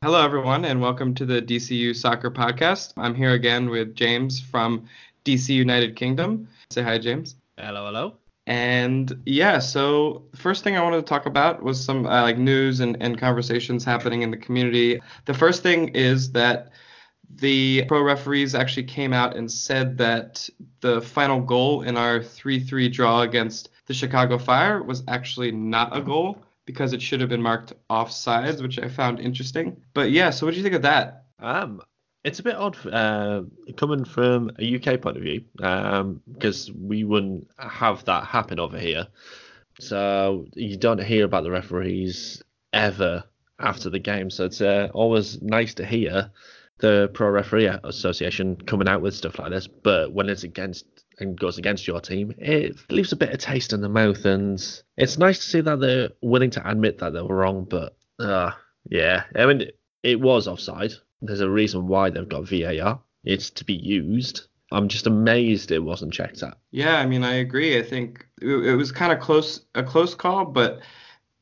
Hello, everyone, and welcome to the DCU Soccer Podcast. I'm here again with James from DC United Kingdom. Say hi, James. Hello, hello. And yeah, so the first thing I wanted to talk about was some uh, like news and, and conversations happening in the community. The first thing is that the pro referees actually came out and said that the final goal in our 3-3 draw against the Chicago Fire was actually not a goal because it should have been marked offsides, which I found interesting. But yeah, so what do you think of that? Um, it's a bit odd uh, coming from a UK point of view um, because we wouldn't have that happen over here. So you don't hear about the referees ever after the game. So it's uh, always nice to hear the Pro Referee Association coming out with stuff like this. But when it's against and goes against your team, it leaves a bit of taste in the mouth. And it's nice to see that they're willing to admit that they were wrong. But uh, yeah, I mean, it was offside. There's a reason why they've got VAR. It's to be used. I'm just amazed it wasn't checked out. Yeah, I mean, I agree. I think it, it was kind of close, a close call, but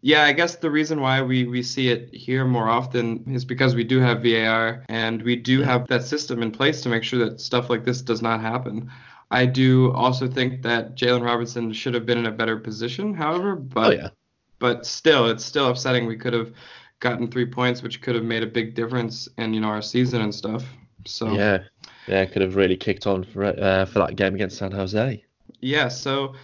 yeah, I guess the reason why we, we see it here more often is because we do have VAR and we do have that system in place to make sure that stuff like this does not happen. I do also think that Jalen Robinson should have been in a better position, however, but Oh yeah, but still, it's still upsetting. We could have gotten three points, which could have made a big difference in you know our season and stuff. So yeah, yeah. Could have really kicked on for uh, for that game against San Jose. yeah, so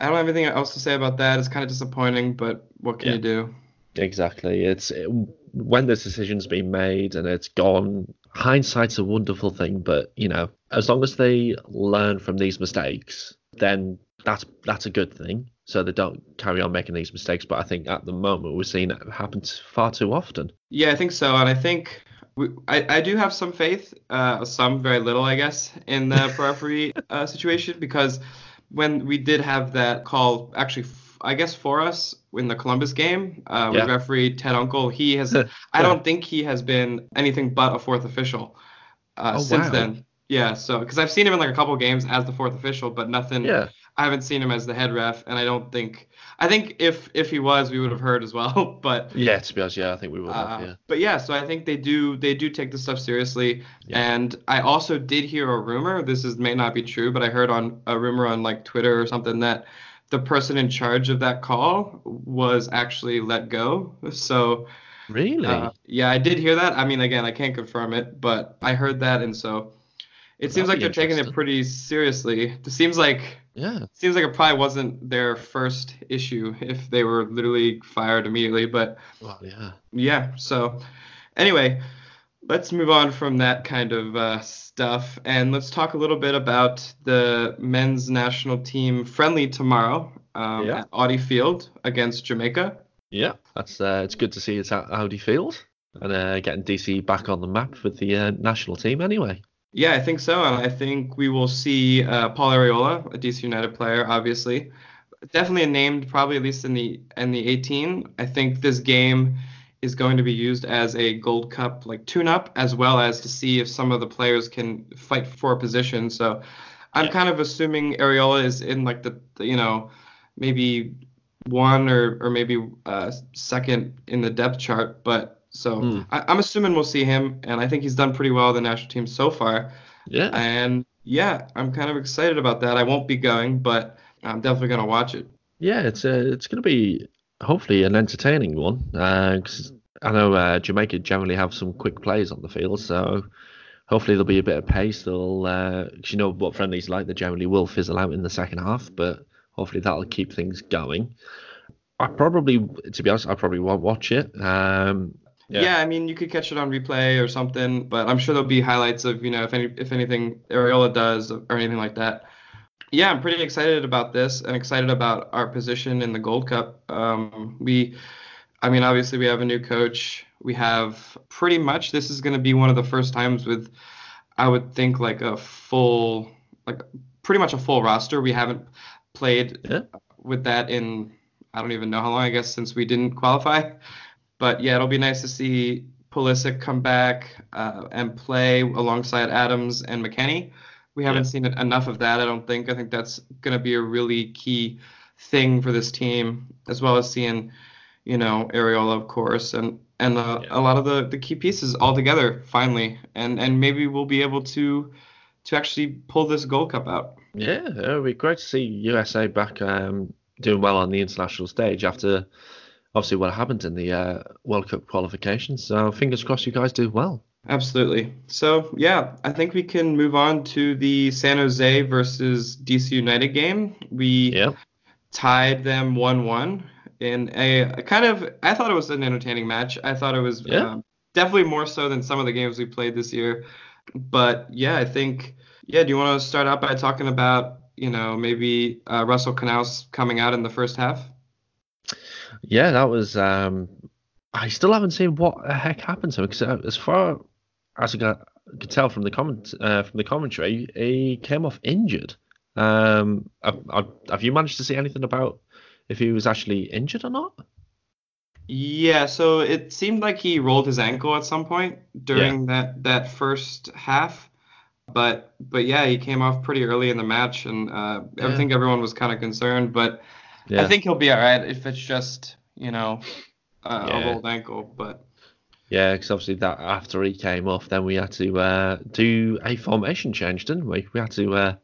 I don't have anything else to say about that. It's kind of disappointing, but what can Yeah. you do? Exactly. It's it, when this decision's been made and it's gone. Hindsight's a wonderful thing, but you know, as long as they learn from these mistakes, then that's that's a good thing. So they don't carry on making these mistakes. But I think at the moment we're seeing it happen far too often. Yeah, I think so, and I think we, I, I do have some faith, uh, some very little, I guess, in the referee uh, situation because when we did have that call, actually, I guess for us in the Columbus game, uh, with referee Ted Unkel, he has, I don't think he has been anything but a fourth official uh, Oh, since wow. then. Yeah, so because I've seen him in like a couple games as the fourth official, but nothing. Yeah. I haven't seen him as the head ref, and I don't think. I think if if he was, we would have heard as well. But Yeah, to be honest, yeah, I think we will have. uh, Yeah. But yeah, so I think they do they do take this stuff seriously. Yeah. And I also did hear a rumor. This is may not be true, but I heard on a rumor on like Twitter or something that the person in charge of that call was actually let go. So Really? uh, yeah, I did hear that. I mean, again, I can't confirm it, but I heard that, and so it seems like they're taking it pretty seriously. It seems like yeah. seems like it probably wasn't their first issue if they were literally fired immediately, but Well, yeah. yeah so anyway let's move on from that kind of uh, stuff and let's talk a little bit about the men's national team friendly tomorrow um, Yeah. at Audi Field against Jamaica. Yeah, that's uh, it's good to see it's at Audi Field and uh, getting DC back on the map with the uh, national team anyway. Yeah, I think so, and I think we will see uh, Paul Arriola, a DC United player, obviously, definitely named probably at least in the in the 18. I think this game is going to be used as a Gold Cup like tune-up, as well as to see if some of the players can fight for a position. So I'm Yeah. kind of assuming Arriola is in like the, the you know maybe one or or maybe uh, second in the depth chart, but. So Hmm. I, I'm assuming we'll see him, and I think he's done pretty well with the national team so far. Yeah. And yeah, I'm kind of excited about that. I won't be going, but I'm definitely gonna watch it. Yeah, it's uh, it's going to be hopefully an entertaining one. Uh I know uh, Jamaica generally have some quick players on the field, so hopefully there'll be a bit of pace. They'll, uh you know what friendlies like, they generally will fizzle out in the second half, but hopefully that'll keep things going. I probably, to be honest, I probably won't watch it. Um, Yeah. Yeah. I mean, you could catch it on replay or something, but I'm sure there'll be highlights of you know if any if anything Arriola does or anything like that. Yeah, I'm pretty excited about this and excited about our position in the Gold Cup. Um, we, I mean, obviously we have a new coach. We have pretty much this is going to be one of the first times with, I would think like a full, like pretty much a full roster. We haven't played Yeah. with that in I don't even know how long. I guess since we didn't qualify. But yeah, it'll be nice to see Pulisic come back uh, and play alongside Adams and McKennie. We haven't Yeah. seen enough of that, I don't think. I think that's going to be a really key thing for this team, as well as seeing, you know, Arriola, of course. And and uh, Yeah. a lot of the, the key pieces all together finally, and and maybe we'll be able to to actually pull this Gold Cup out. Yeah, it would be great to see USA back um, doing well on the international stage after obviously what happened in the uh, World Cup qualifications. So fingers crossed you guys do well. Absolutely. So yeah, I think we can move on to the San Jose versus DC United game. We Yeah. tied them one-one in a, a kind of. I thought it was an entertaining match. I thought it was Yeah. um, definitely more so than some of the games we played this year. But yeah, I think. Yeah, do you want to start out by talking about you know maybe uh, Russell Canouse coming out in the first half? Yeah, that was. Um, I still haven't seen what the heck happened to him because as far as I got, could tell from the comment uh, from the commentary, he came off injured. Um, have, have have you managed to see anything about if he was actually injured or not? Yeah, so it seemed like he rolled his ankle at some point during that that first half. But but yeah, he came off pretty early in the match, and uh, I think everyone was kind of concerned. But Yeah. I think he'll be all right if it's just you know uh, Yeah. a rolled ankle. But Yeah, because obviously that after he came off, then we had to uh, do a formation change, didn't we? We had to uh,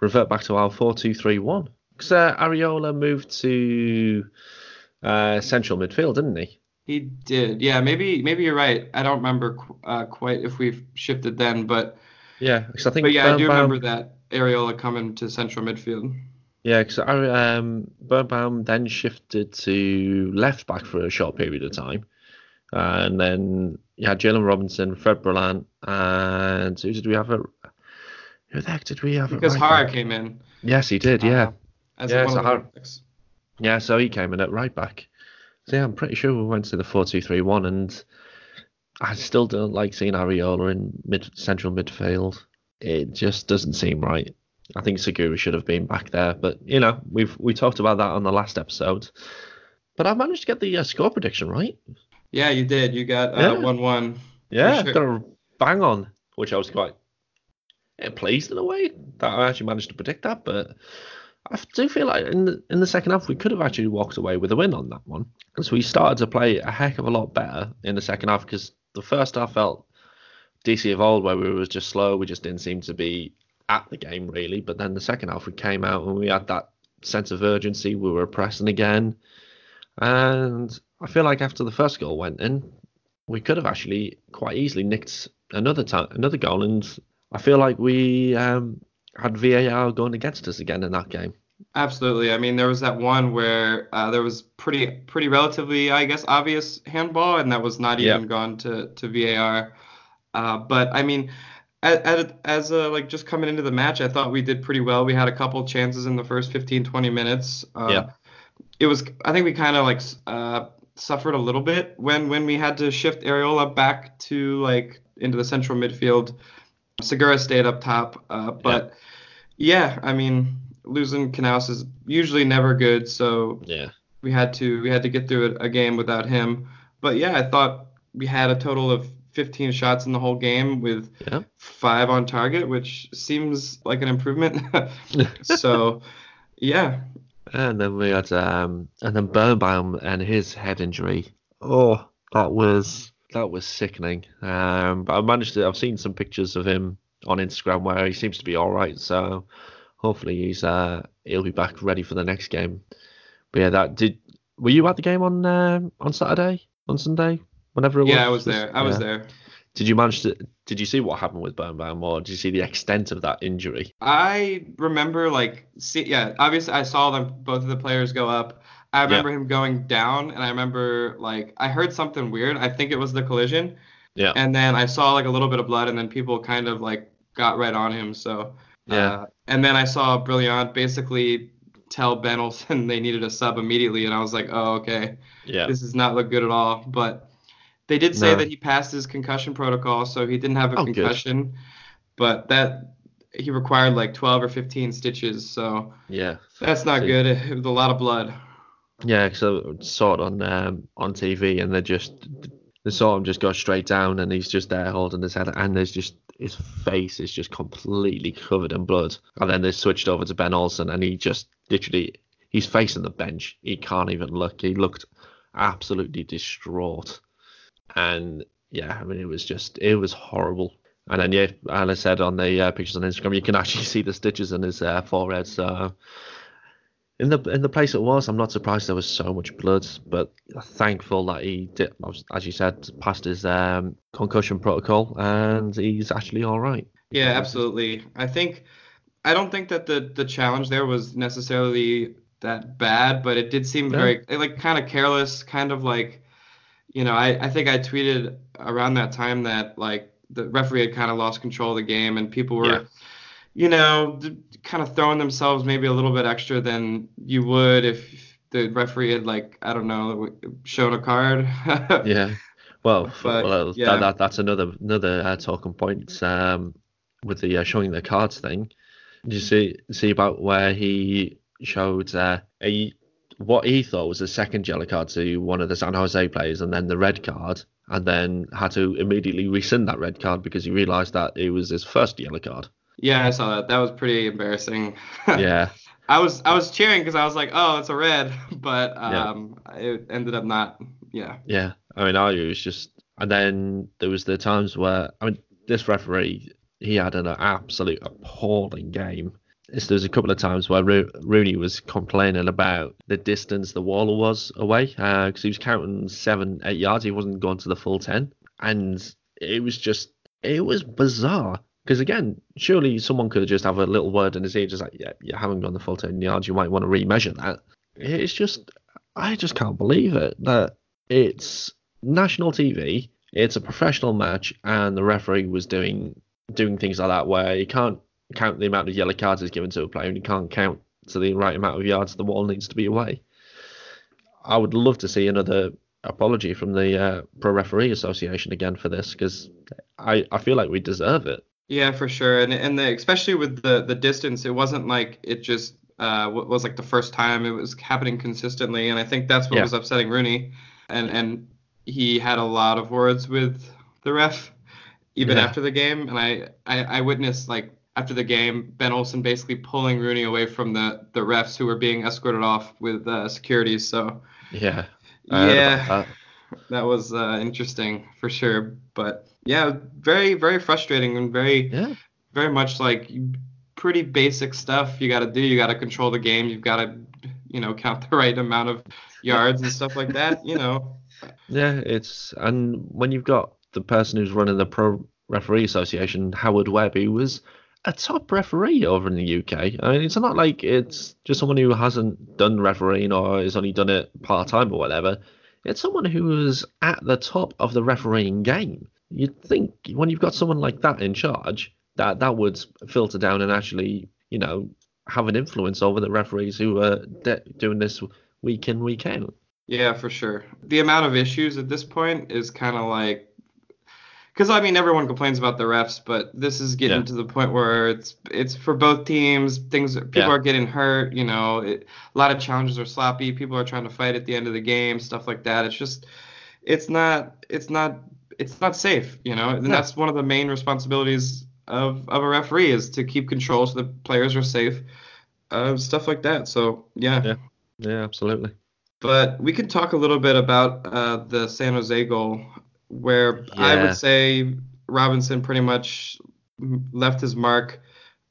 revert back to our four-two-three-one. Because uh, Arriola moved to uh, central midfield, didn't he? he did. Yeah, maybe maybe you're right. I don't remember qu- uh, quite if we've shifted then, but Yeah, because I think. but yeah, I do remember that Arriola coming to central midfield. Yeah, because um, Birnbaum then shifted to left back for a short period of time, and then you had Jalen Robinson, Fred Brillant, and who did we have? At, who the heck did we have? Because right Jara back? came in. Yes, he did. Yeah. uh, as Yeah, so of the Jara- Yeah, so he came in at right back. So yeah, I'm pretty sure we went to the four-two-three-one, and I still don't like seeing Arriola in mid central midfield. It just doesn't seem right. I think Segura should have been back there, but you know we've we talked about that on the last episode. But I managed to get the uh, score prediction right. Yeah, you did. You got Yeah. uh, one one. Yeah, sure. got a bang on, which I was quite yeah, pleased in a way that I actually managed to predict that. But I do feel like in the in the second half we could have actually walked away with a win on that one because we started to play a heck of a lot better in the second half because the first half felt DC of old where we were just slow, we just didn't seem to be at the game really. But then the second half we came out and we had that sense of urgency, we were pressing again, and I feel like after the first goal went in, we could have actually quite easily nicked another time, another goal, and I feel like we um, had VAR going against us again in that game. Absolutely. I mean, there was that one where uh, there was pretty pretty relatively, I guess, obvious handball, and that was not Yeah. even gone to to VAR. Uh, but I mean, as, as a, like just coming into the match, I thought we did pretty well. We had a couple chances in the first 15, 20 minutes. Uh, Yeah. It was. I think we kind of like uh, suffered a little bit when when we had to shift Arriola back to like into the central midfield. Segura stayed up top, uh, but yeah, I mean, losing Canouse is usually never good, so Yeah. we had to we had to get through a, a game without him. But yeah, I thought we had a total of 15 shots in the whole game with Yeah. five on target, which seems like an improvement. so yeah, And then we had um and then Birnbaum and his head injury. Oh, that was that was sickening. Um but I managed to I've seen some pictures of him on Instagram where he seems to be all right, so hopefully he's uh he'll be back ready for the next game. But yeah, that did were you at the game on um on Saturday? On Sunday? Whenever it was? yeah, I was there. I was Yeah. there. Did you manage to did you see what happened with Birnbaum or did you see the extent of that injury? I remember like see yeah, obviously I saw them both of the players go up. I remember him going down and I remember like I heard something weird. I think it was the collision. Yeah. And then I saw like a little bit of blood and then people kind of like got right on him. So Yeah. uh, and then I saw Brillant basically tell Ben Olsen they needed a sub immediately and I was like, "Oh, okay. yeah. This does not look good at all." But they did say No. that he passed his concussion protocol, so he didn't have a Oh, good. concussion. But that he required like 12 or 15 stitches, so Yeah. that's not So- good. It was a lot of blood. Yeah, because I saw it on um, on TV, and they just they saw him just go straight down, and he's just there holding his head, and there's just his face is just completely covered in blood. And then they switched over to Ben Olsen, and he just literally he's facing the bench. He can't even look. He looked absolutely distraught. And yeah, I mean it was just it was horrible. And then yeah, as I said on the uh, pictures on Instagram, you can actually see the stitches on his uh, forehead. So in the in the place it was, I'm not surprised there was so much blood, but thankful that he did, as you said, passed his um, concussion protocol and he's actually all right. Yeah, absolutely. I think I don't think that the the challenge there was necessarily that bad, but it did seem yeah. very like kind of careless, kind of like you know, I, I think I tweeted around that time that like the referee had kind of lost control of the game and people were yeah you know, kind of throwing themselves maybe a little bit extra than you would if the referee had like I don't know shown a card. yeah. Well, but, well yeah. That, that, that's another another uh, talking point um, with the uh, showing the cards thing. Did you see see about where he showed uh, a what he thought was a second yellow card to one of the San Jose players, and then the red card, and then had to immediately rescind that red card because he realised that it was his first yellow card. Yeah, I saw that. That was pretty embarrassing. yeah. I was I was cheering because I was like, oh, it's a red, but um, yeah. it ended up not. Yeah. Yeah, I mean, I was just, and then there was the times where I mean, this referee he had an absolute appalling game. There was a couple of times where Ro- Rooney was complaining about the distance the wall was away because uh, he was counting seven, eight yards. He wasn't going to the full ten, and it was just it was bizarre. Because again, surely someone could just have a little word in his ear, just like, yeah, you haven't gone the full 10 yards, you might want to remeasure that. It's just, I just can't believe it that it's national TV, it's a professional match, and the referee was doing doing things like that where you can't count the amount of yellow cards he's given to a player, and you can't count to the right amount of yards the wall needs to be away. I would love to see another apology from the uh, Pro Referee Association again for this because I, I feel like we deserve it. Yeah, for sure, and and the, especially with the the distance, it wasn't like it just uh, was like the first time. It was happening consistently, and I think that's what yeah. was upsetting Rooney, and and he had a lot of words with the ref even yeah. after the game, and I, I I witnessed like after the game Ben Olsen basically pulling Rooney away from the the refs who were being escorted off with uh, security. So yeah, yeah, that. that was uh, interesting for sure, but yeah, very very frustrating and very yeah. very much like pretty basic stuff you got to do. You got to control the game. You've got to you know count the right amount of yards and stuff like that. You know. Yeah, it's and when you've got the person who's running the pro referee association, Howard Webb, who was a top referee over in the UK. I mean, it's not like it's just someone who hasn't done refereeing or has only done it part time or whatever. It's someone who is at the top of the refereeing game you'd think when you've got someone like that in charge, that that would filter down and actually, you know, have an influence over the referees who are de- doing this week in week out. Yeah, for sure. The amount of issues at this point is kind of like because I mean everyone complains about the refs, but this is getting yeah. to the point where it's it's for both teams. Things people yeah. are getting hurt. You know, it, a lot of challenges are sloppy. People are trying to fight at the end of the game, stuff like that. It's just it's not it's not it's not safe, you know, and that's one of the main responsibilities of of a referee is to keep control so the players are safe, uh, stuff like that. So yeah, yeah, yeah, absolutely. But we can talk a little bit about uh, the San Jose goal, where yeah. I would say Robinson pretty much left his mark.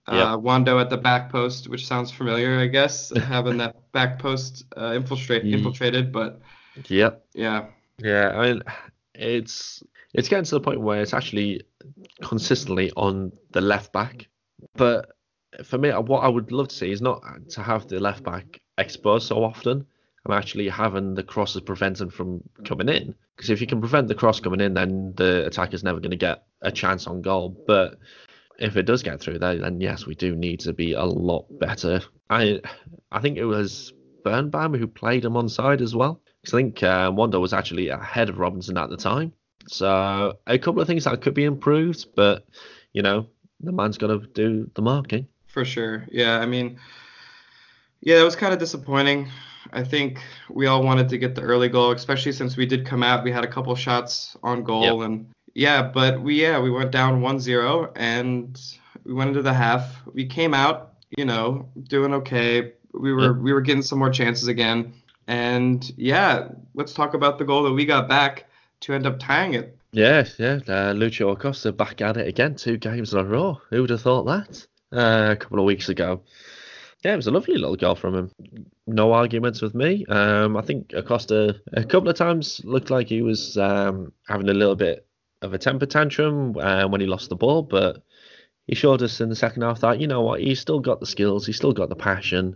Uh, yep. Wondo at the back post, which sounds familiar, I guess, having that back post uh, infiltrate, infiltrated. But yep, yeah, yeah. I mean, it's it's getting to the point where it's actually consistently on the left back. But for me, what I would love to see is not to have the left back exposed so often. I'm actually having the crosses prevented from coming in. Because if you can prevent the cross coming in, then the attacker's never going to get a chance on goal. But if it does get through there, then yes, we do need to be a lot better. I I think it was Birnbaum who played him on side as well. Because I think uh, Wondo was actually ahead of Robinson at the time. So a couple of things that could be improved, but you know the man's got to do the marking. For sure, yeah. I mean, yeah, it was kind of disappointing. I think we all wanted to get the early goal, especially since we did come out. We had a couple shots on goal, yep. and yeah, but we yeah we went down 1-0 and we went into the half. We came out, you know, doing okay. We were yep. we were getting some more chances again, and yeah, let's talk about the goal that we got back to end up tying it. Yeah, yeah. Uh, Lucho Acosta back at it again, two games in a row. Who would have thought that? Uh, a couple of weeks ago. Yeah, it was a lovely little goal from him. No arguments with me. Um, I think Acosta a couple of times looked like he was um, having a little bit of a temper tantrum uh, when he lost the ball, but he showed us in the second half that you know what he's still got the skills, he's still got the passion.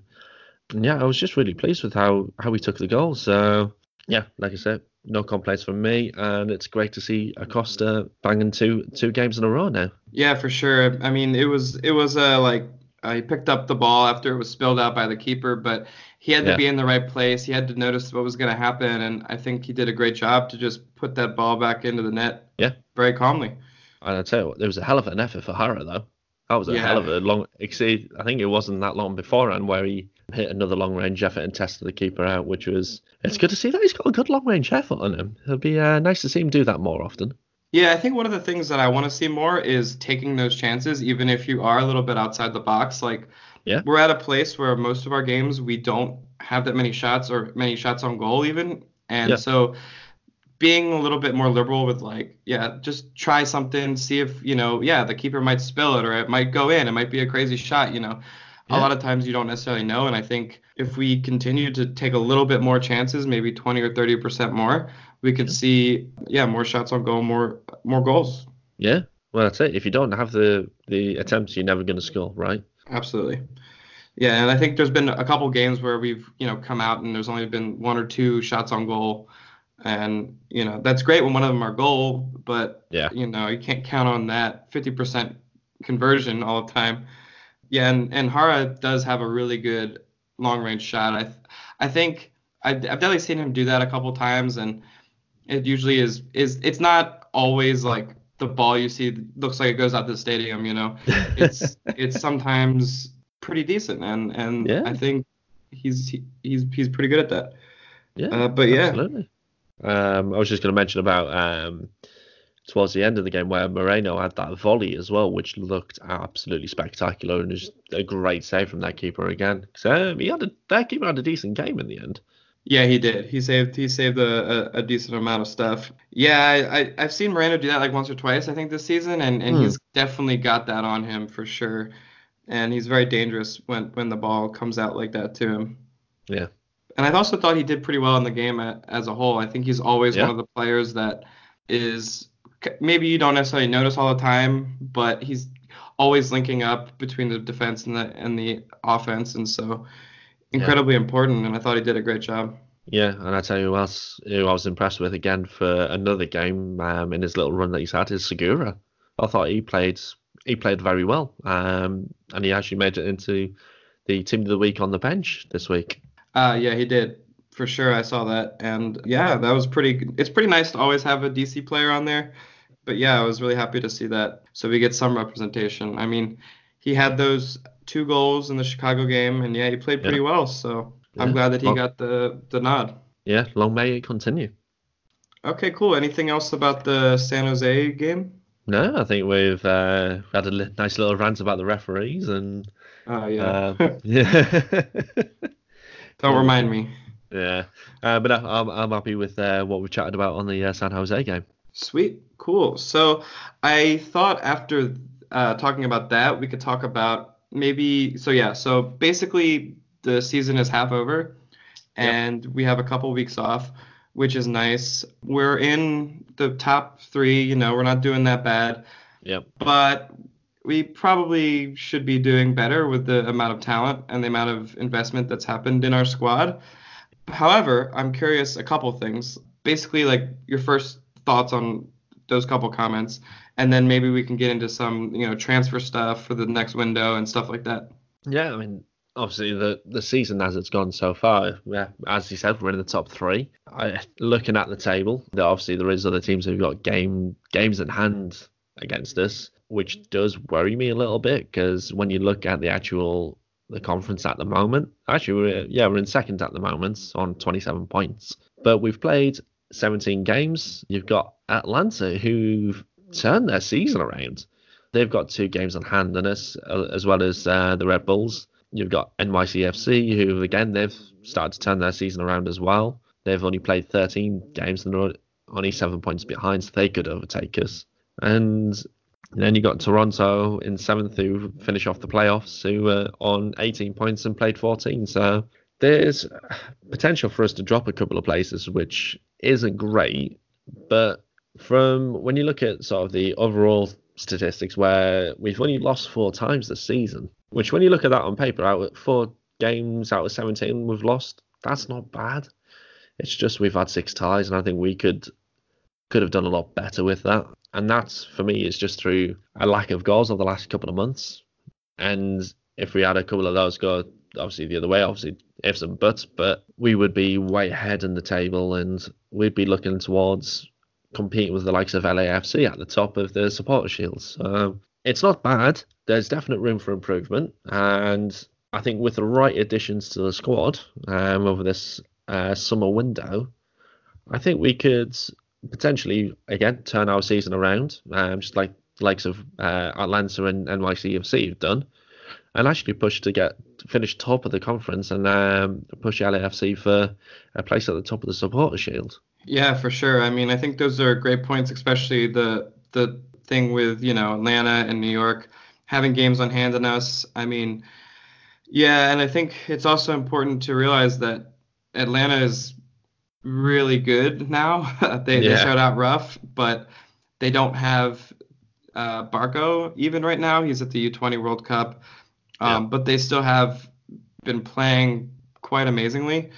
And yeah, I was just really pleased with how how he took the goal. So yeah, like I said, no complaints from me, and it's great to see Acosta banging two two games in a row now. Yeah, for sure. I mean, it was it was uh, like uh, he picked up the ball after it was spilled out by the keeper, but he had to Yeah. be in the right place. He had to notice what was going to happen, and I think he did a great job to just put that ball back into the net. Yeah. Very calmly. And I tell you what, there was a hell of an effort for Jara though. That was a Yeah. hell of a long. See, I think it wasn't that long beforehand where he hit another long range effort and tested the keeper out, which was. It's good to see that he's got a good long range effort on him. It'll be uh, nice to see him do that more often. Yeah, I think one of the things that I want to see more is taking those chances, even if you are a little bit outside the box. Like, Yeah. we're at a place where most of our games we don't have that many shots or many shots on goal even, and Yeah. so being a little bit more liberal with like, yeah, just try something, see if you know, yeah, the keeper might spill it or it might go in, it might be a crazy shot, you know. A lot of times you don't necessarily know, and I think if we continue to take a little bit more chances, maybe 20 or 30 percent more, we could see, yeah, more shots on goal, more more goals. Yeah, well that's it. If you don't have the the attempts, you're never going to score, right? Absolutely. Yeah, and I think there's been a couple games where we've, you know, come out and there's only been one or two shots on goal. And, you know, that's great when one of them are goal, but, Yeah. you know, you can't count on that 50% conversion all the time. Yeah, and, and Jara does have a really good long range shot. I I think I, I've definitely seen him do that a couple times, and it usually is is it's not always like the ball you see looks like it goes out the stadium. You know, it's it's sometimes pretty decent, and and Yeah. I think he's he, he's he's pretty good at that. Yeah, Uh, but yeah. absolutely. Um, I was just going to mention about um, towards the end of the game where Moreno had that volley as well, which looked absolutely spectacular and just a great save from that keeper again. So um, he had a, that keeper had a decent game in the end. Yeah, he did. He saved he saved a, a, a decent amount of stuff. Yeah, I, I I've seen Miranda do that like once or twice I think this season, and and Hmm. he's definitely got that on him for sure. And he's very dangerous when when the ball comes out like that to him. Yeah. And I also thought he did pretty well in the game as a whole. I think he's always Yeah. one of the players that is maybe you don't necessarily notice all the time, but he's always linking up between the defense and the and the offense, and so incredibly important. And I thought he did a great job. Yeah, and I tell you who else who I was impressed with again for another game um, in his little run that he's had is Segura. I thought he played he played very well, um, and he actually made it into the team of the week on the bench this week. Uh, yeah, he did for sure. I saw that, and yeah, that was pretty. It's pretty nice to always have a DC player on there. But yeah, I was really happy to see that. So we get some representation. I mean, he had those two goals in the Chicago game, and yeah, he played pretty well. So I'm glad that he Well- got the the nod. Yeah, long may it continue. Okay, cool. Anything else about the San Jose game? No, I think we've uh, had a li- nice little rant about the referees and Uh, yeah. uh, yeah, Don't remind me. yeah. Uh, but no, I'm I'm happy with uh, what we chatted about on the uh, San Jose game. Sweet, cool. So I thought after uh, talking about that, we could talk about maybe. So yeah, so basically the season is half over, and we have a couple weeks off, which is nice. We're in the top three. You know, we're not doing that bad, Yep. but we probably should be doing better with the amount of talent and the amount of investment that's happened in our squad. However, I'm curious a couple things. Basically, like your first thoughts on those couple comments, and then maybe we can get into some, you know, transfer stuff for the next window and stuff like that. Yeah, I mean, obviously the the season as it's gone so far, yeah, as you said, we're in the top three. I, looking at the table, obviously there is other teams who've got game games in hand against us, which does worry me a little bit because when you look at the actual the conference at the moment, actually we're yeah we're in second at the moment on 27 points, but we've played 17 games. You've got Atlanta who've turned their season around. They've got two games on hand on us, uh, as well as uh, the Red Bulls. You've got NYCFC, who again they've started to turn their season around as well. They've only played 13 games and they're only seven points behind, so they could overtake us. And then you got Toronto in seventh, who finish off the playoffs, who were on 18 points and played 14. So there's potential for us to drop a couple of places, which isn't great. But from when you look at sort of the overall statistics, where we've only lost four times this season, which when you look at that on paper, out of four games out of 17 we've lost, that's not bad. It's just we've had six ties, and I think we could could have done a lot better with that. And that's for me is just through a lack of goals over the last couple of months. And if we had a couple of those go obviously the other way, obviously ifs and buts, but we would be way ahead in the table and we'd be looking towards competing with the likes of LAFC at the top of the supporter shields. So it's not bad. There's definite room for improvement, and I think with the right additions to the squad um, over this uh, summer window, I think we could potentially again turn our season around, um, just like the likes of uh, Atlanta and NYCFC have done, and actually push to get finish top of the conference and um, push LAFC for a place at the top of the supporter shield. Yeah, for sure. I mean, I think those are great points, especially the the thing with you know Atlanta and New York having games on hand on us. I mean, yeah, and I think it's also important to realize that Atlanta is really good now. they, yeah. they start out rough, but they don't have uh, Barco even right now. He's at the U20 World Cup, um, yeah. but they still have been playing quite amazingly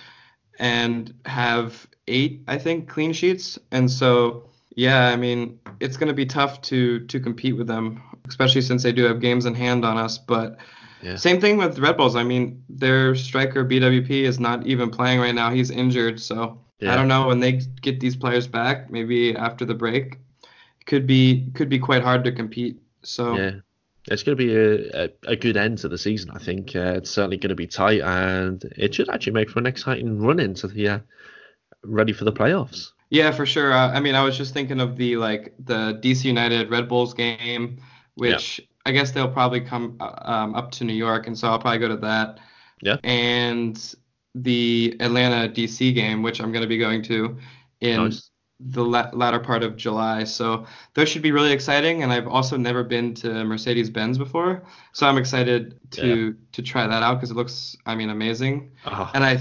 and have eight, I think, clean sheets. And so, yeah, I mean, it's going to be tough to to compete with them, especially since they do have games in hand on us. But yeah. same thing with Red Bulls. I mean, their striker BWP is not even playing right now. He's injured, so yeah. I don't know when they get these players back. Maybe after the break, could be could be quite hard to compete. So yeah. It's going to be a, a, a good end to the season, I think. Uh, it's certainly going to be tight, and it should actually make for an exciting run into the uh, ready for the playoffs. Yeah, for sure. Uh, I mean, I was just thinking of the like the DC United Red Bulls game, which yeah. I guess they'll probably come uh, um, up to New York, and so I'll probably go to that. Yeah. And the Atlanta DC game, which I'm going to be going to in nice. the la- latter part of July. So those should be really exciting. And I've also never been to Mercedes Benz before, so I'm excited to yeah. to try that out because it looks, I mean, amazing. Uh-huh. And I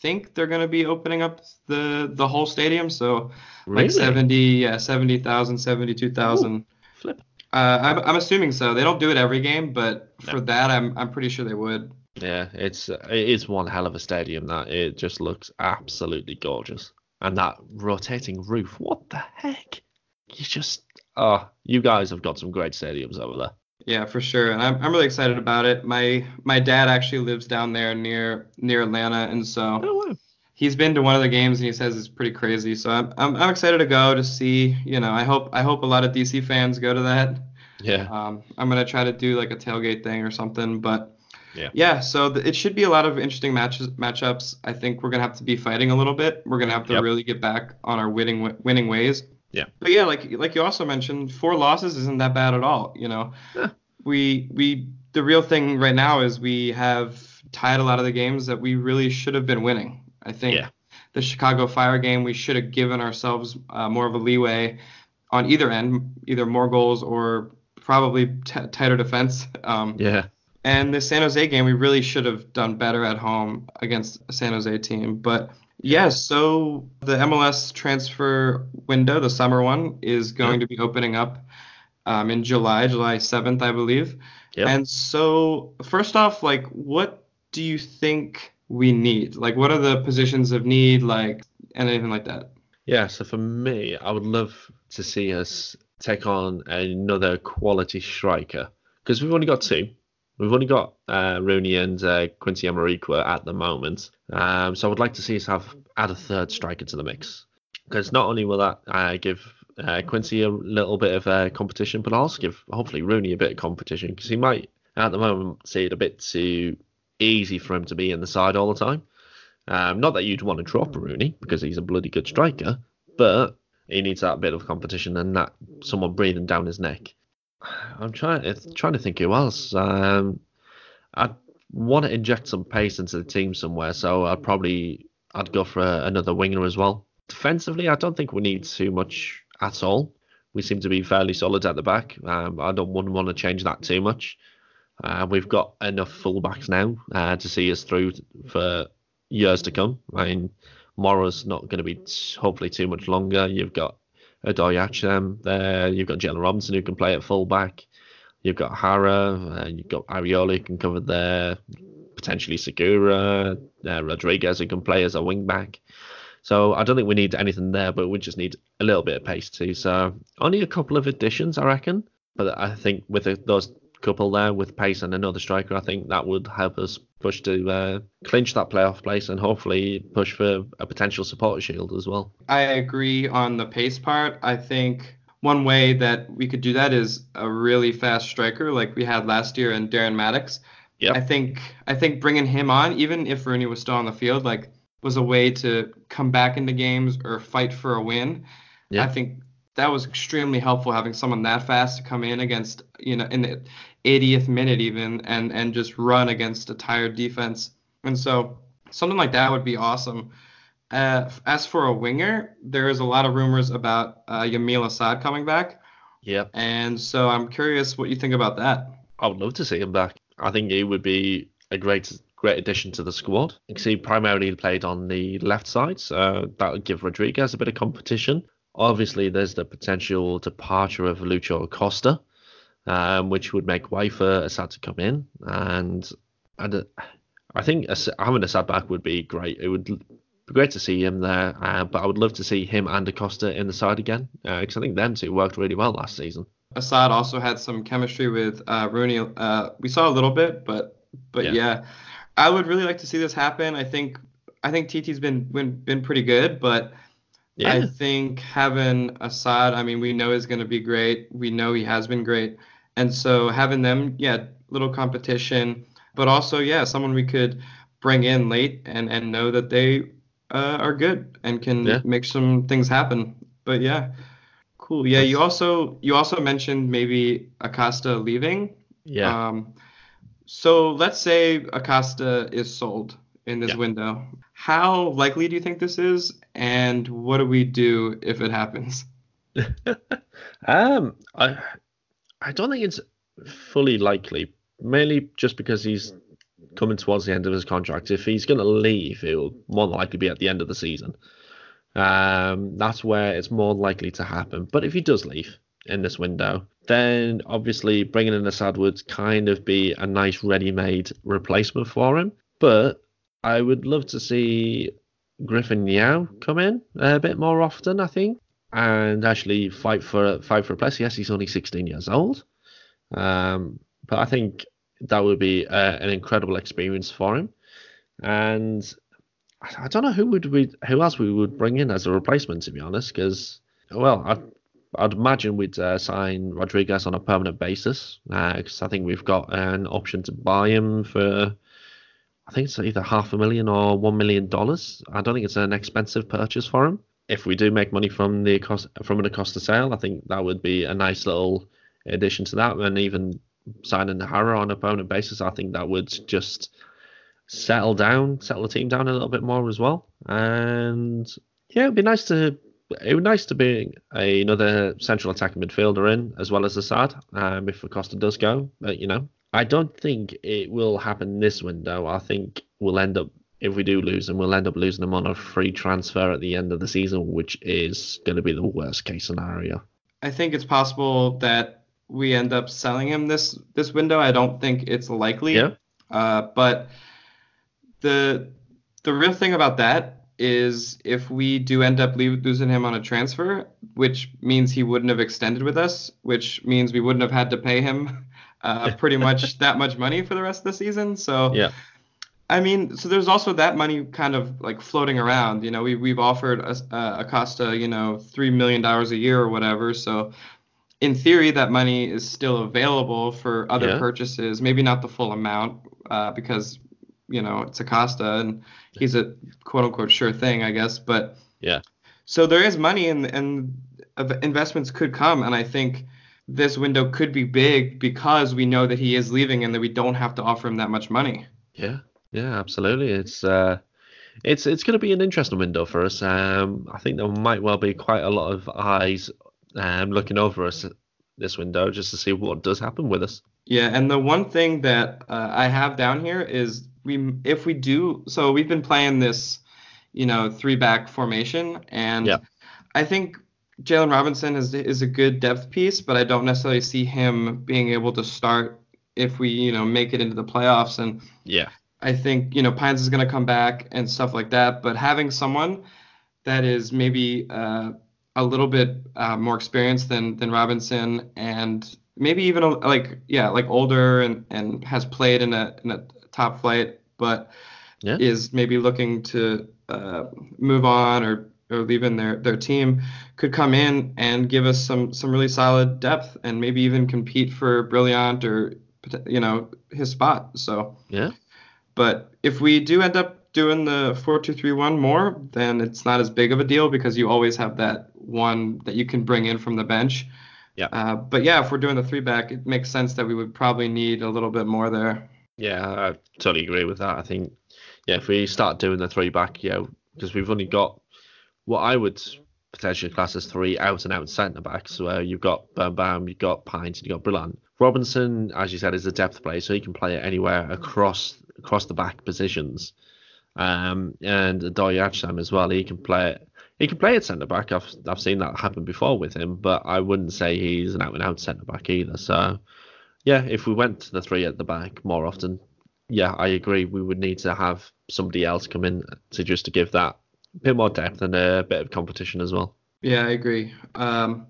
think they're going to be opening up the the whole stadium. So really? like 70, yeah, 70,000, 72,000. Flip. Uh, I'm, I'm assuming so. They don't do it every game, but no. for that, I'm I'm pretty sure they would. Yeah, it's it is one hell of a stadium. That it just looks absolutely gorgeous, and that rotating roof. What the heck? You just oh, you guys have got some great stadiums over there. Yeah, for sure, and I'm I'm really excited about it. My my dad actually lives down there near near Atlanta, and so oh, wow. he's been to one of the games and he says it's pretty crazy. So I'm, I'm I'm excited to go to see. You know, I hope I hope a lot of DC fans go to that. Yeah. Um, I'm gonna try to do like a tailgate thing or something, but. Yeah. Yeah. So it should be a lot of interesting matches matchups. I think we're gonna have to be fighting a little bit. We're gonna have to yep. really get back on our winning winning ways. Yeah. But yeah, like like you also mentioned, four losses isn't that bad at all. You know, yeah. we we the real thing right now is we have tied a lot of the games that we really should have been winning. I think yeah. the Chicago Fire game we should have given ourselves uh, more of a leeway on either end, either more goals or probably t- tighter defense. Um, yeah. And the San Jose game, we really should have done better at home against a San Jose team. But yeah, so the MLS transfer window, the summer one, is going to be opening up um, in July, July 7th, I believe. Yep. And so, first off, like, what do you think we need? Like, what are the positions of need, like, and anything like that? Yeah, so for me, I would love to see us take on another quality striker because we've only got two. We've only got uh, Rooney and uh, Quincy Amarikwa at the moment. Um, so I would like to see us have add a third striker to the mix. Because not only will that uh, give uh, Quincy a little bit of uh, competition, but also give hopefully Rooney a bit of competition because he might at the moment see it a bit too easy for him to be in the side all the time. Um, not that you'd want to drop Rooney because he's a bloody good striker, but he needs that bit of competition and that someone breathing down his neck. I'm trying trying to think who else. Um, I want to inject some pace into the team somewhere, so I'd probably I'd go for a, another winger as well. defensively, I don't think we need too much at all. We seem to be fairly solid at the back. Um, I don't want, want to change that too much. Uh, we've got enough fullbacks now uh, to see us through for years to come. I mean, Mora's not going to be hopefully too much longer. You've got Odoi-Atsem there. You've got Jalen Robinson who can play at fullback. You've got Jara. Uh, you've got Arriola who can cover there. Potentially Segura. Uh, Rodriguez who can play as a wing back. So I don't think we need anything there, but we just need a little bit of pace too. So only a couple of additions, I reckon. But I think with those couple there with pace and another striker, I think that would help us push to uh, clinch that playoff place and hopefully push for a potential supporter shield as well. I agree on the pace part. I think one way that we could do that is a really fast striker like we had last year in Darren Mattocks. Yep. I think I think bringing him on, even if Rooney was still on the field, like was a way to come back into games or fight for a win. Yeah. I think that was extremely helpful having someone that fast to come in against you know in the 80th minute even and and just run against a tired defense. And so something like that would be awesome. Uh, as for a winger, there is a lot of rumors about uh, Yamil Asad coming back. Yep. And so I'm curious what you think about that. I would love to see him back. I think he would be a great great addition to the squad. You can see primarily played on the left side, so that would give Rodriguez a bit of competition. Obviously, there's the potential departure of Lucho Acosta, um, which would make way for Asad to come in. And and I think having Asad back would be great. It would be great to see him there, uh, but I would love to see him and Acosta in the side again because uh, I think them two worked really well last season. Asad also had some chemistry with uh, Rooney. Uh, we saw a little bit, but but yeah. yeah. I would really like to see this happen. I think I think TT's been been, been pretty good, but yeah. I think having Asad, I mean, we know is going to be great. We know he has been great. And so having them, yeah, little competition, but also, yeah, someone we could bring in late and, and know that they uh, are good and can yeah. make some things happen. But yeah, cool. Yeah, you also you also mentioned maybe Acosta leaving. Yeah. Um, so let's say Acosta is sold in this Yeah. window. How likely do you think this is, and what do we do if it happens? um, I I don't think it's fully likely, mainly just because he's coming towards the end of his contract. If he's going to leave, it will more than likely be at the end of the season. Um, that's where it's more likely to happen. But if he does leave in this window, then obviously bringing in Asad would kind of be a nice ready-made replacement for him. But I would love to see Griffin Yow come in a bit more often, I think, and actually fight for fight for a place. Yes, he's only 16 years old, um, but I think that would be uh, an incredible experience for him. And I I don't know who would we who else we would bring in as a replacement, to be honest, because well, I. I'd imagine we'd uh, sign Rodriguez on a permanent basis because I think we've got an option to buy him for I think it's either half a million or one million dollars. I don't think it's an expensive purchase for him. If we do make money from the cost from an Acosta sale, I think that would be a nice little addition to that. And even signing Jara on a permanent basis, I think that would just settle down, settle the team down a little bit more as well. And yeah, it'd be nice to it would be nice to be another central attacking midfielder in as well as Asad um, if Acosta does go. But you know, I don't think it will happen this window. I think we'll end up if we do lose him, we'll end up losing him on a free transfer at the end of the season, which is going to be the worst case scenario. I think it's possible that we end up selling him this this window. I don't think it's likely. Yeah. Uh, but the the real thing about that is if we do end up losing him on a transfer, which means he wouldn't have extended with us, which means we wouldn't have had to pay him uh, pretty much that much money for the rest of the season. So Yeah. I mean, so there's also that money kind of like floating around. You know, we we've offered uh, Acosta, you know, three million dollars a year or whatever. So, in theory, that money is still available for other Yeah. purchases. Maybe not the full amount, uh, because you know it's Acosta and he's a quote unquote sure thing, I guess. But Yeah. so there is money and and investments could come, and I think this window could be big because we know that he is leaving and that we don't have to offer him that much money. Yeah, yeah, absolutely. It's uh, it's it's going to be an interesting window for us. Um, I think there might well be quite a lot of eyes um, looking over us this window just to see what does happen with us. Yeah, and the one thing that uh, I have down here is we if we do so we've been playing this, you know, three back formation, and Yeah. I think Jalen Robinson is is a good depth piece, but I don't necessarily see him being able to start if we you know make it into the playoffs and. Yeah, I think you know Pines is going to come back and stuff like that. But having someone that is maybe uh, a little bit uh, more experienced than than Robinson and maybe even a, like yeah like older and and has played in a in a top flight, but Yeah. is maybe looking to uh, move on or or leaving their their team could come in and give us some some really solid depth and maybe even compete for Brillant or you know his spot. So. yeah, But if we do end up doing the four two three one more, then it's not as big of a deal because you always have that one that you can bring in from the bench. Yeah. Uh, but yeah, if we're doing the three back, it makes sense that we would probably need a little bit more there. yeah. I totally agree with that. I think yeah, if we start doing the three back, yeah, because we've only got what I would potentially class as three out and out centre backs. Where you've got Bam Bam, you've got Pines, and you've got Brillant. Robinson, as you said, is a depth player, so he can play it anywhere across across the back positions. Um, and Doyacham as well, he can play it. He can play at centre back. I've I've seen that happen before with him, but I wouldn't say he's an out and out centre back either. So, yeah, if we went to the three at the back more often, yeah, I agree. We would need to have somebody else come in to just to give that bit more depth and a bit of competition as well. Yeah, I agree. Um,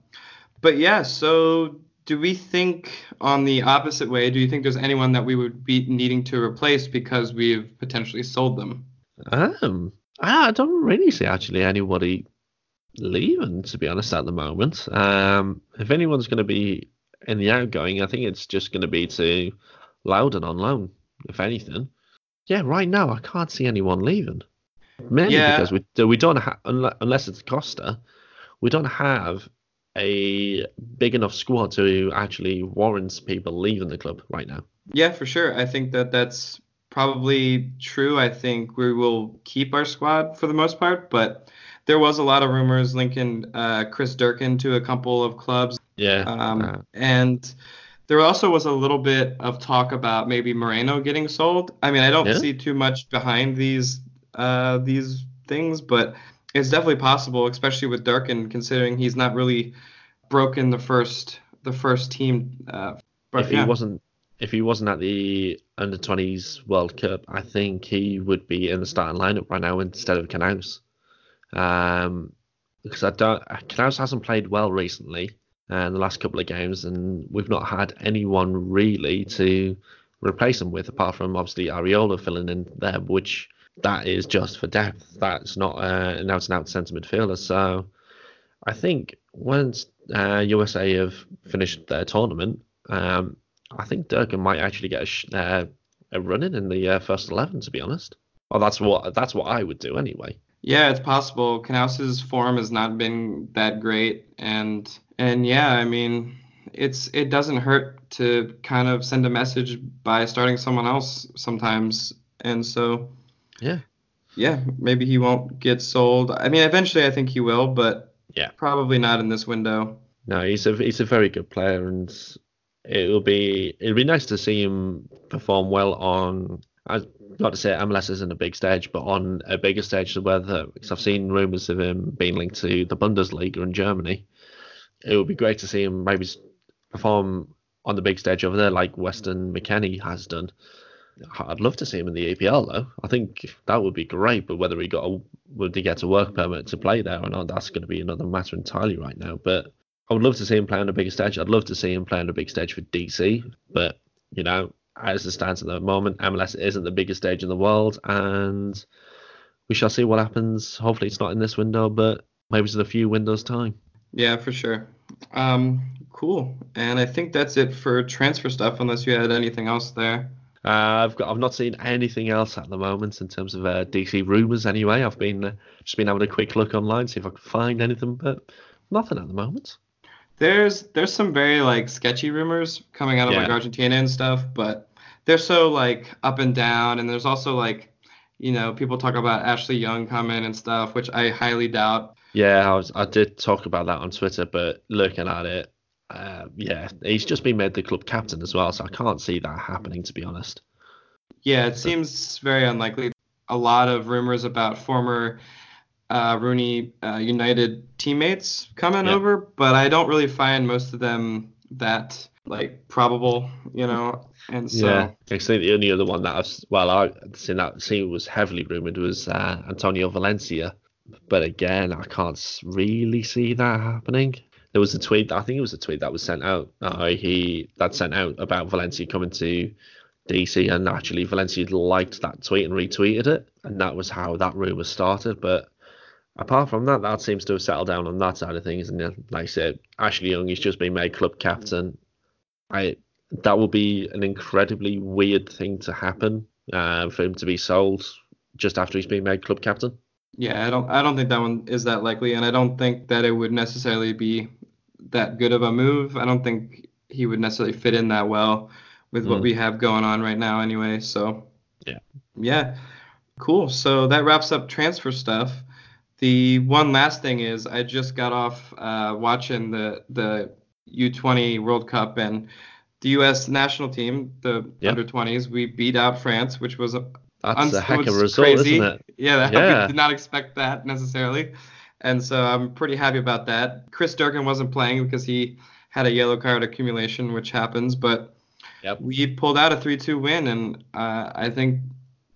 but yeah, so do we think on the opposite way? Do you think there's anyone that we would be needing to replace because we've potentially sold them? Um, I don't really see actually anybody leaving, to be honest, at the moment. Um, if anyone's going to be in the outgoing, I think it's just going to be to Loudoun on loan, if anything. Yeah, right now I can't see anyone leaving. Mainly Yeah. because we we don't have unless it's Costa, we don't have a big enough squad to actually warrant people leaving the club right now. Yeah, for sure. I think that that's probably true. I think we will keep our squad for the most part, but there was a lot of rumors linking uh, Chris Durkin to a couple of clubs, Yeah. um, uh, and there also was a little bit of talk about maybe Moreno getting sold. I mean, I don't Yeah. see too much behind these uh, these things, but it's definitely possible, especially with Durkin, considering he's not really broken the first the first team. Uh, but if yeah. he wasn't if he wasn't at the under 20s World Cup, I think he would be in the starting lineup right now instead of Canouse. Um, because I don't Canouse hasn't played well recently uh, in the last couple of games, and we've not had anyone really to replace him with, apart from obviously Arriola filling in there, which that is just for depth. That's not uh, an out and out centre midfielder. So I think once uh, USA have finished their tournament, um, I think Durkin might actually get a, sh- uh, a run in in the uh, first eleven. To be honest, well, that's what that's what I would do anyway. Yeah, it's possible. Canouse's form has not been that great, and and yeah, I mean, it's it doesn't hurt to kind of send a message by starting someone else sometimes, and so Yeah. yeah, maybe he won't get sold. I mean, eventually I think he will, but Yeah. probably not in this window. No, he's a he's a very good player, and it'll be it'll be nice to see him perform well on. I not to say MLS isn't a big stage, but on a bigger stage, where the because I've seen rumours of him being linked to the Bundesliga in Germany. It would be great to see him maybe perform on the big stage over there, like Weston McKennie has done. I'd love to see him in the EPL though. I think that would be great, but whether he got a would he get a work permit to play there or not, that's going to be another matter entirely right now. But I would love to see him play on a bigger stage. I'd love to see him play on a big stage for DC, but you know, as it stands at the moment, MLS isn't the biggest stage in the world, and we shall see what happens. Hopefully, it's not in this window, but maybe it's in a few windows' time. Yeah, for sure. Um, cool. And I think that's it for transfer stuff, unless you had anything else there. Uh, I've got I've not seen anything else at the moment in terms of uh, DC rumors. Anyway, I've been uh, just been having a quick look online, see if I can find anything, but nothing at the moment. There's there's some very like sketchy rumors coming out of like Argentina and stuff, but they're so like up and down, and there's also like You know, people talk about Ashley Young coming and stuff, which I highly doubt. Yeah, I was I did talk about that on Twitter, but looking at it, uh, yeah, he's just been made the club captain as well, so I can't see that happening to be honest. Yeah, it seems very unlikely. A lot of rumors about former uh, Rooney uh, United teammates coming Yeah. over, but I don't really find most of them that like probable, you know. And so yeah, I think the only other one that I've well I seen that seen was heavily rumored was uh, Antonio Valencia, but again I can't really see that happening. There was a tweet, I think it was a tweet that was sent out. Uh, he that sent out about Valencia coming to DC, and actually Valencia liked that tweet and retweeted it, and that was how that rumor started. But apart from that, that seems to have settled down on that side of things. And like I said, Ashley Young has just been made club captain. I that will be an incredibly weird thing to happen uh, for him to be sold just after he's been made club captain. yeah, I don't I don't think that one is that likely, and I don't think that it would necessarily be that good of a move. I don't think he would necessarily fit in that well with what Mm. we have going on right now anyway. So Yeah. Yeah. Cool. So that wraps up transfer stuff. The one last thing is I just got off uh, watching the the U20 World Cup and the U.S. national team, the Yeah. under 20s. We beat out France, which was a That's uns- a heck of a result, crazy. isn't it? Yeah, Yeah. we did not expect that necessarily, and so I'm pretty happy about that. Chris Durkin wasn't playing because he had a yellow card accumulation, which happens, but Yep. we pulled out a 3-2 win, and uh, I think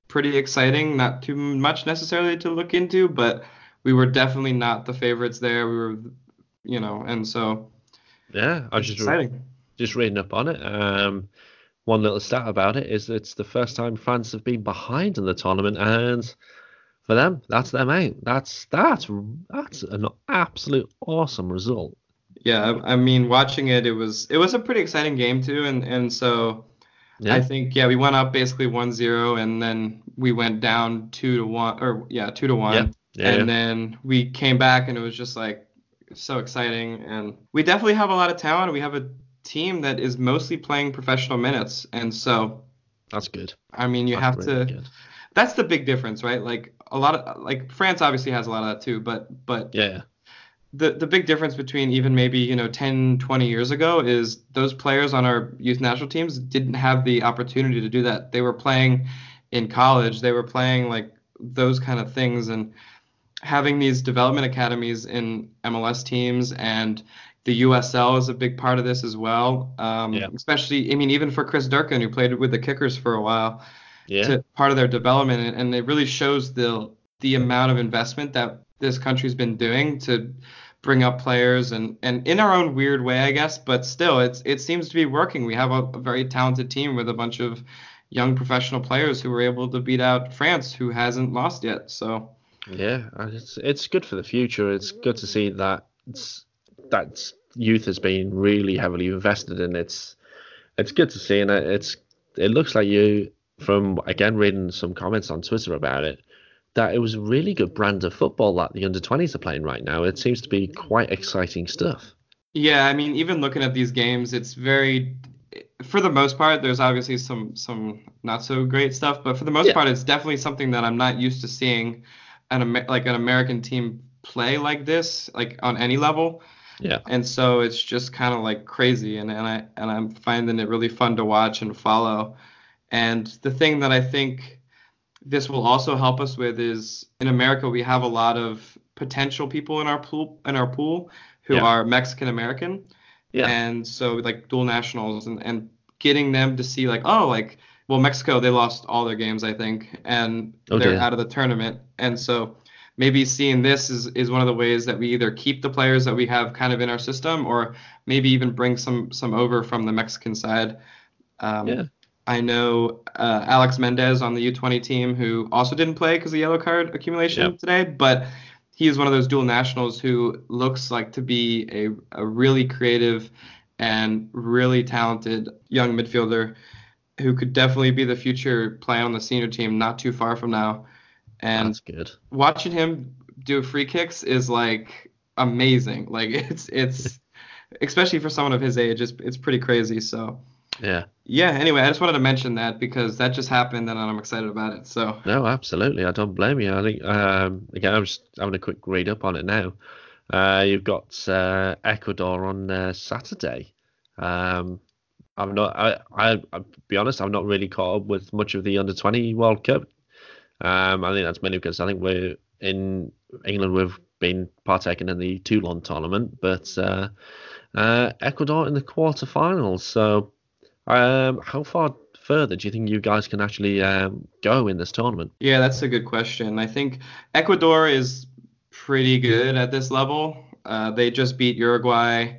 pretty exciting. Not too much necessarily to look into, but we were definitely not the favorites there. We were, you know, and so Yeah, I was just exciting. just reading up on it. Um, one little stat about it is it's the first time France have been behind in the tournament, and for them, that's them out. That's that's that's an absolute awesome result. Yeah, I, I mean, watching it, it was it was a pretty exciting game too, and and so. Yeah, I think yeah, we went up basically 1-0 and then we went down 2 to 1 or yeah, 2 to 1. Yeah, yeah, and then we came back and it was just like so exciting and we definitely have a lot of talent. We have a team that is mostly playing professional minutes and so that's good. I mean, you That's have really to good. That's the big difference, right? Like a lot of like France obviously has a lot of that too, but but Yeah, the the big difference between even maybe you know 10 20 years ago is those players on our youth national teams didn't have the opportunity to do that. They were playing in college. They were playing like those kind of things. And having these development academies in MLS teams and the USL is a big part of this as well. Um, Yeah. especially I mean even for Chris Durkin who played with the Kickers for a while yeah, to part of their development and, and it really shows the the amount of investment that this country's been doing to bring up players and and in our own weird way I guess but still it's it seems to be working we have a, a very talented team with a bunch of young professional players who were able to beat out France who hasn't lost yet so yeah. It's it's good for the future. It's good to see that that youth has been really heavily invested in. It's it's good to see, and it's it looks like you from again reading some comments on Twitter about it that it was a really good brand of football that the under 20s are playing right now. It seems to be quite exciting stuff. Yeah, I mean, even looking at these games, it's very, for the most part, there's obviously some some not so great stuff, but for the most Yeah. part, it's definitely something that I'm not used to seeing an like an American team play like this, like on any level. Yeah. And so it's just kind of like crazy, and, and I and I'm finding it really fun to watch and follow. And the thing that I think this will also help us with is in America we have a lot of potential people in our pool in our pool who Yeah. are Mexican American. Yeah. And so like dual nationals and, and getting them to see like, oh, like well Mexico they lost all their games I think and Oh, they're out of the tournament. And so maybe seeing this is, is one of the ways that we either keep the players that we have kind of in our system or maybe even bring some some over from the Mexican side. Um, Yeah. I know uh, Alex Mendez on the U20 team who also didn't play because of yellow card accumulation Yep. today, but he is one of those dual nationals who looks like to be a, a really creative and really talented young midfielder who could definitely be the future play on the senior team not too far from now. And That's good. watching him do free kicks is like amazing. Like it's it's especially for someone of his age, it's it's pretty crazy. So Yeah. Yeah. Anyway, I just wanted to mention that because that just happened and I'm excited about it. So. No, absolutely. I don't blame you. I think um, again, I'm just having a quick read up on it now. Uh, you've got uh, Ecuador on uh, Saturday. Um, I'm not. I, I. I'll be honest. I'm not really caught up with much of the under 20 World Cup. Um, I think that's mainly because I think we're in England. We've been partaking in the Toulon tournament, but uh, uh, Ecuador in the quarterfinals. So, um, how far further do you think you guys can actually um, go in this tournament? Yeah, that's a good question. I think Ecuador is pretty good at this level. Uh, they just beat Uruguay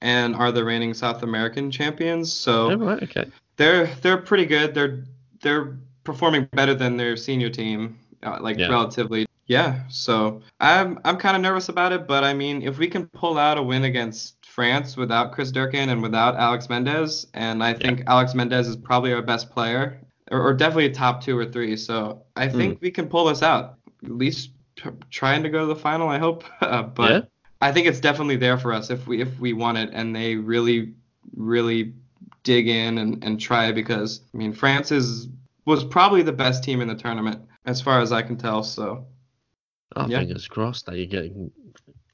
and are the reigning South American champions. So oh, right, okay. they're they're pretty good. They're they're performing better than their senior team, uh, like yeah. relatively. Yeah. So I'm I'm kind of nervous about it, but I mean, if we can pull out a win against France without Chris Durkin and without Alex Mendez, and I think yeah. Alex Mendez is probably our best player, or, or definitely a top two or three. So I think mm. we can pull this out. At least t- trying to go to the final. I hope, uh, but. Yeah. I think it's definitely there for us if we if we want it and they really really dig in and, and try because I mean France is was probably the best team in the tournament as far as I can tell. So oh, yeah. fingers crossed that you get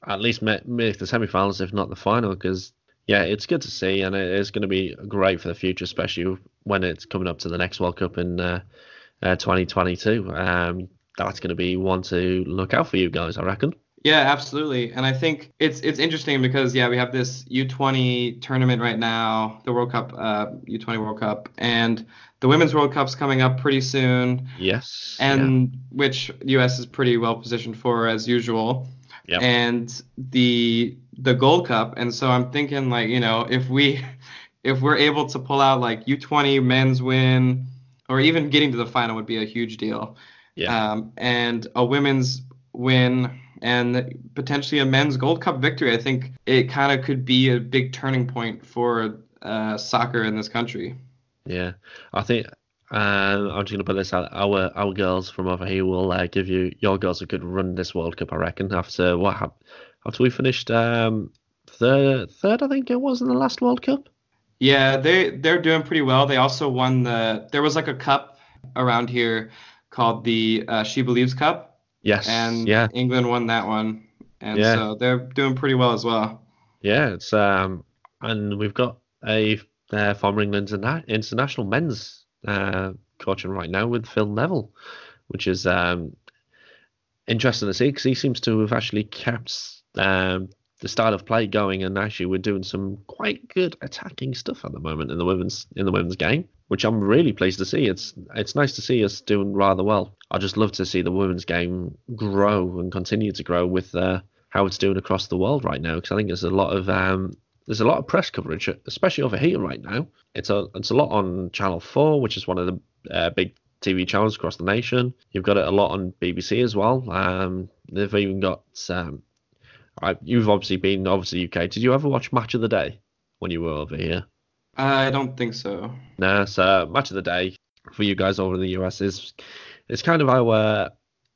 at least make, make the semifinals if not the final because yeah it's good to see and it is going to be great for the future especially when it's coming up to the next World Cup in uh, uh, 2022. Um, that's going to be one to look out for you guys, I reckon. Yeah, absolutely. And I think it's it's interesting because yeah, we have this U20 tournament right now, the World Cup, uh, U20 World Cup, and the Women's World Cup's coming up pretty soon. Yes. And yeah. which US is pretty well positioned for as usual. Yep. And the the Gold Cup, and so I'm thinking like you know if we if we're able to pull out like U20 men's win, or even getting to the final would be a huge deal. Yeah. Um, and a women's win and potentially a men's Gold Cup victory. I think it kind of could be a big turning point for uh, soccer in this country. Yeah, I think uh, I'm just gonna put this out. Our our girls from over here will uh, give you your girls a good run this World Cup. I reckon after what happened after we finished um, third third I think it was in the last World Cup. Yeah, they they're doing pretty well. They also won the there was like a cup around here called the uh, She Believes Cup Yes. And yeah. England won that one. And yeah. so they're doing pretty well as well. Yeah, it's um and we've got a uh, former England international men's uh, coaching right now with Phil Neville, which is um interesting to see because he seems to have actually kept um the style of play going and actually we're doing some quite good attacking stuff at the moment in the women's in the women's game which I'm really pleased to see. It's it's nice to see us doing rather well. I just love to see the women's game grow and continue to grow with uh, how it's doing across the world right now. Because I think there's a lot of um, there's a lot of press coverage, especially over here right now. It's a it's a lot on Channel Four, which is one of the uh, big TV channels across the nation. You've got it a lot on BBC as well. Um, they've even got um, I, you've obviously been obviously UK. Did you ever watch Match of the Day when you were over here? I don't think so. No, so match of the day for you guys over in the US is it's kind of our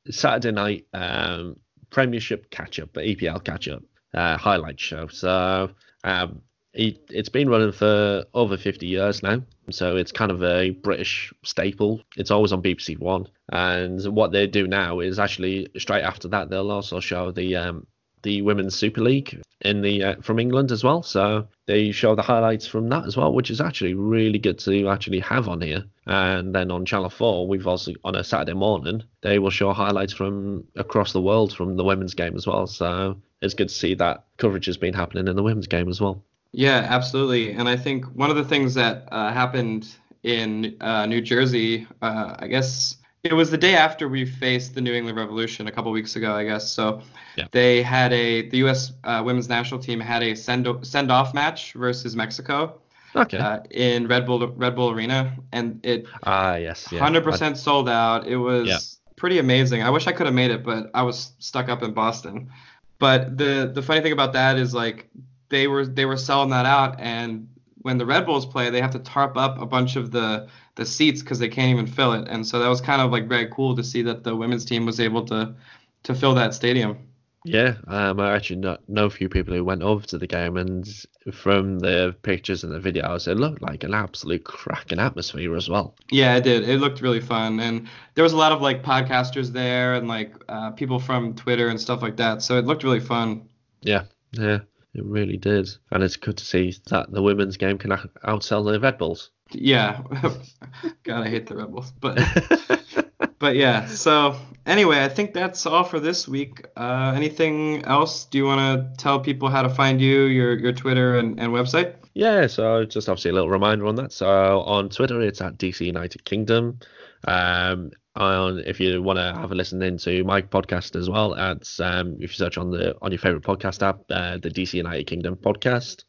Saturday night um, Premiership catch up, EPL catch up uh, highlight show. So um, it, it's been running for over 50 years now. So it's kind of a British staple. It's always on BBC One. And what they do now is actually straight after that, they'll also show the um, the Women's Super League in the uh, from England as well. So they show the highlights from that as well, which is actually really good to actually have on here. And then on Channel 4, we've also on a Saturday morning, they will show highlights from across the world from the women's game as well. So it's good to see that coverage has been happening in the women's game as well. Yeah, absolutely. And I think one of the things that uh, happened in uh, New Jersey, uh, I guess it was the day after we faced the New England Revolution a couple weeks ago, I guess. So yeah. they had a the U.S. Uh, women's national team had a send send off match versus Mexico. Okay. Uh, in Red Bull Red Bull Arena, and it ah yes, yeah. 100% sold out. It was yeah. pretty amazing. I wish I could have made it, but I was stuck up in Boston. But the the funny thing about that is like they were they were selling that out, and when the Red Bulls play, they have to tarp up a bunch of the the seats because they can't even fill it. And so that was kind of like very cool to see that the women's team was able to to fill that stadium. Yeah, um, I actually know, know a few people who went over to the game, and from the pictures and the videos, it looked like an absolute cracking atmosphere as well. Yeah, it did. It looked really fun, and there was a lot of like podcasters there, and like uh, people from Twitter and stuff like that. So it looked really fun. Yeah, yeah, it really did, and it's good to see that the women's game can outsell the Red Bulls. Yeah, God, I hate the Red Bulls, but but yeah. So anyway, I think that's all for this week. Uh, anything else? Do you want to tell people how to find you, your your Twitter and, and website? Yeah, so just obviously a little reminder on that. So on Twitter, it's at DC United Kingdom. Um, on if you want to have a listen into my podcast as well, it's um, if you search on the on your favorite podcast app, uh, the DC United Kingdom podcast.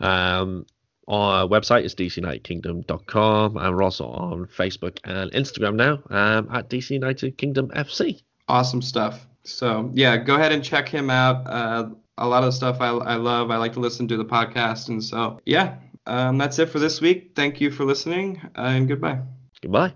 Um, our website is dcunitedkingdom.com and we're also on Facebook and Instagram now um, at DC United Kingdom FC. Awesome stuff. So yeah, go ahead and check him out. Uh, a lot of stuff I, I love. I like to listen to the podcast, and so yeah, um, that's it for this week. Thank you for listening, and goodbye. Goodbye.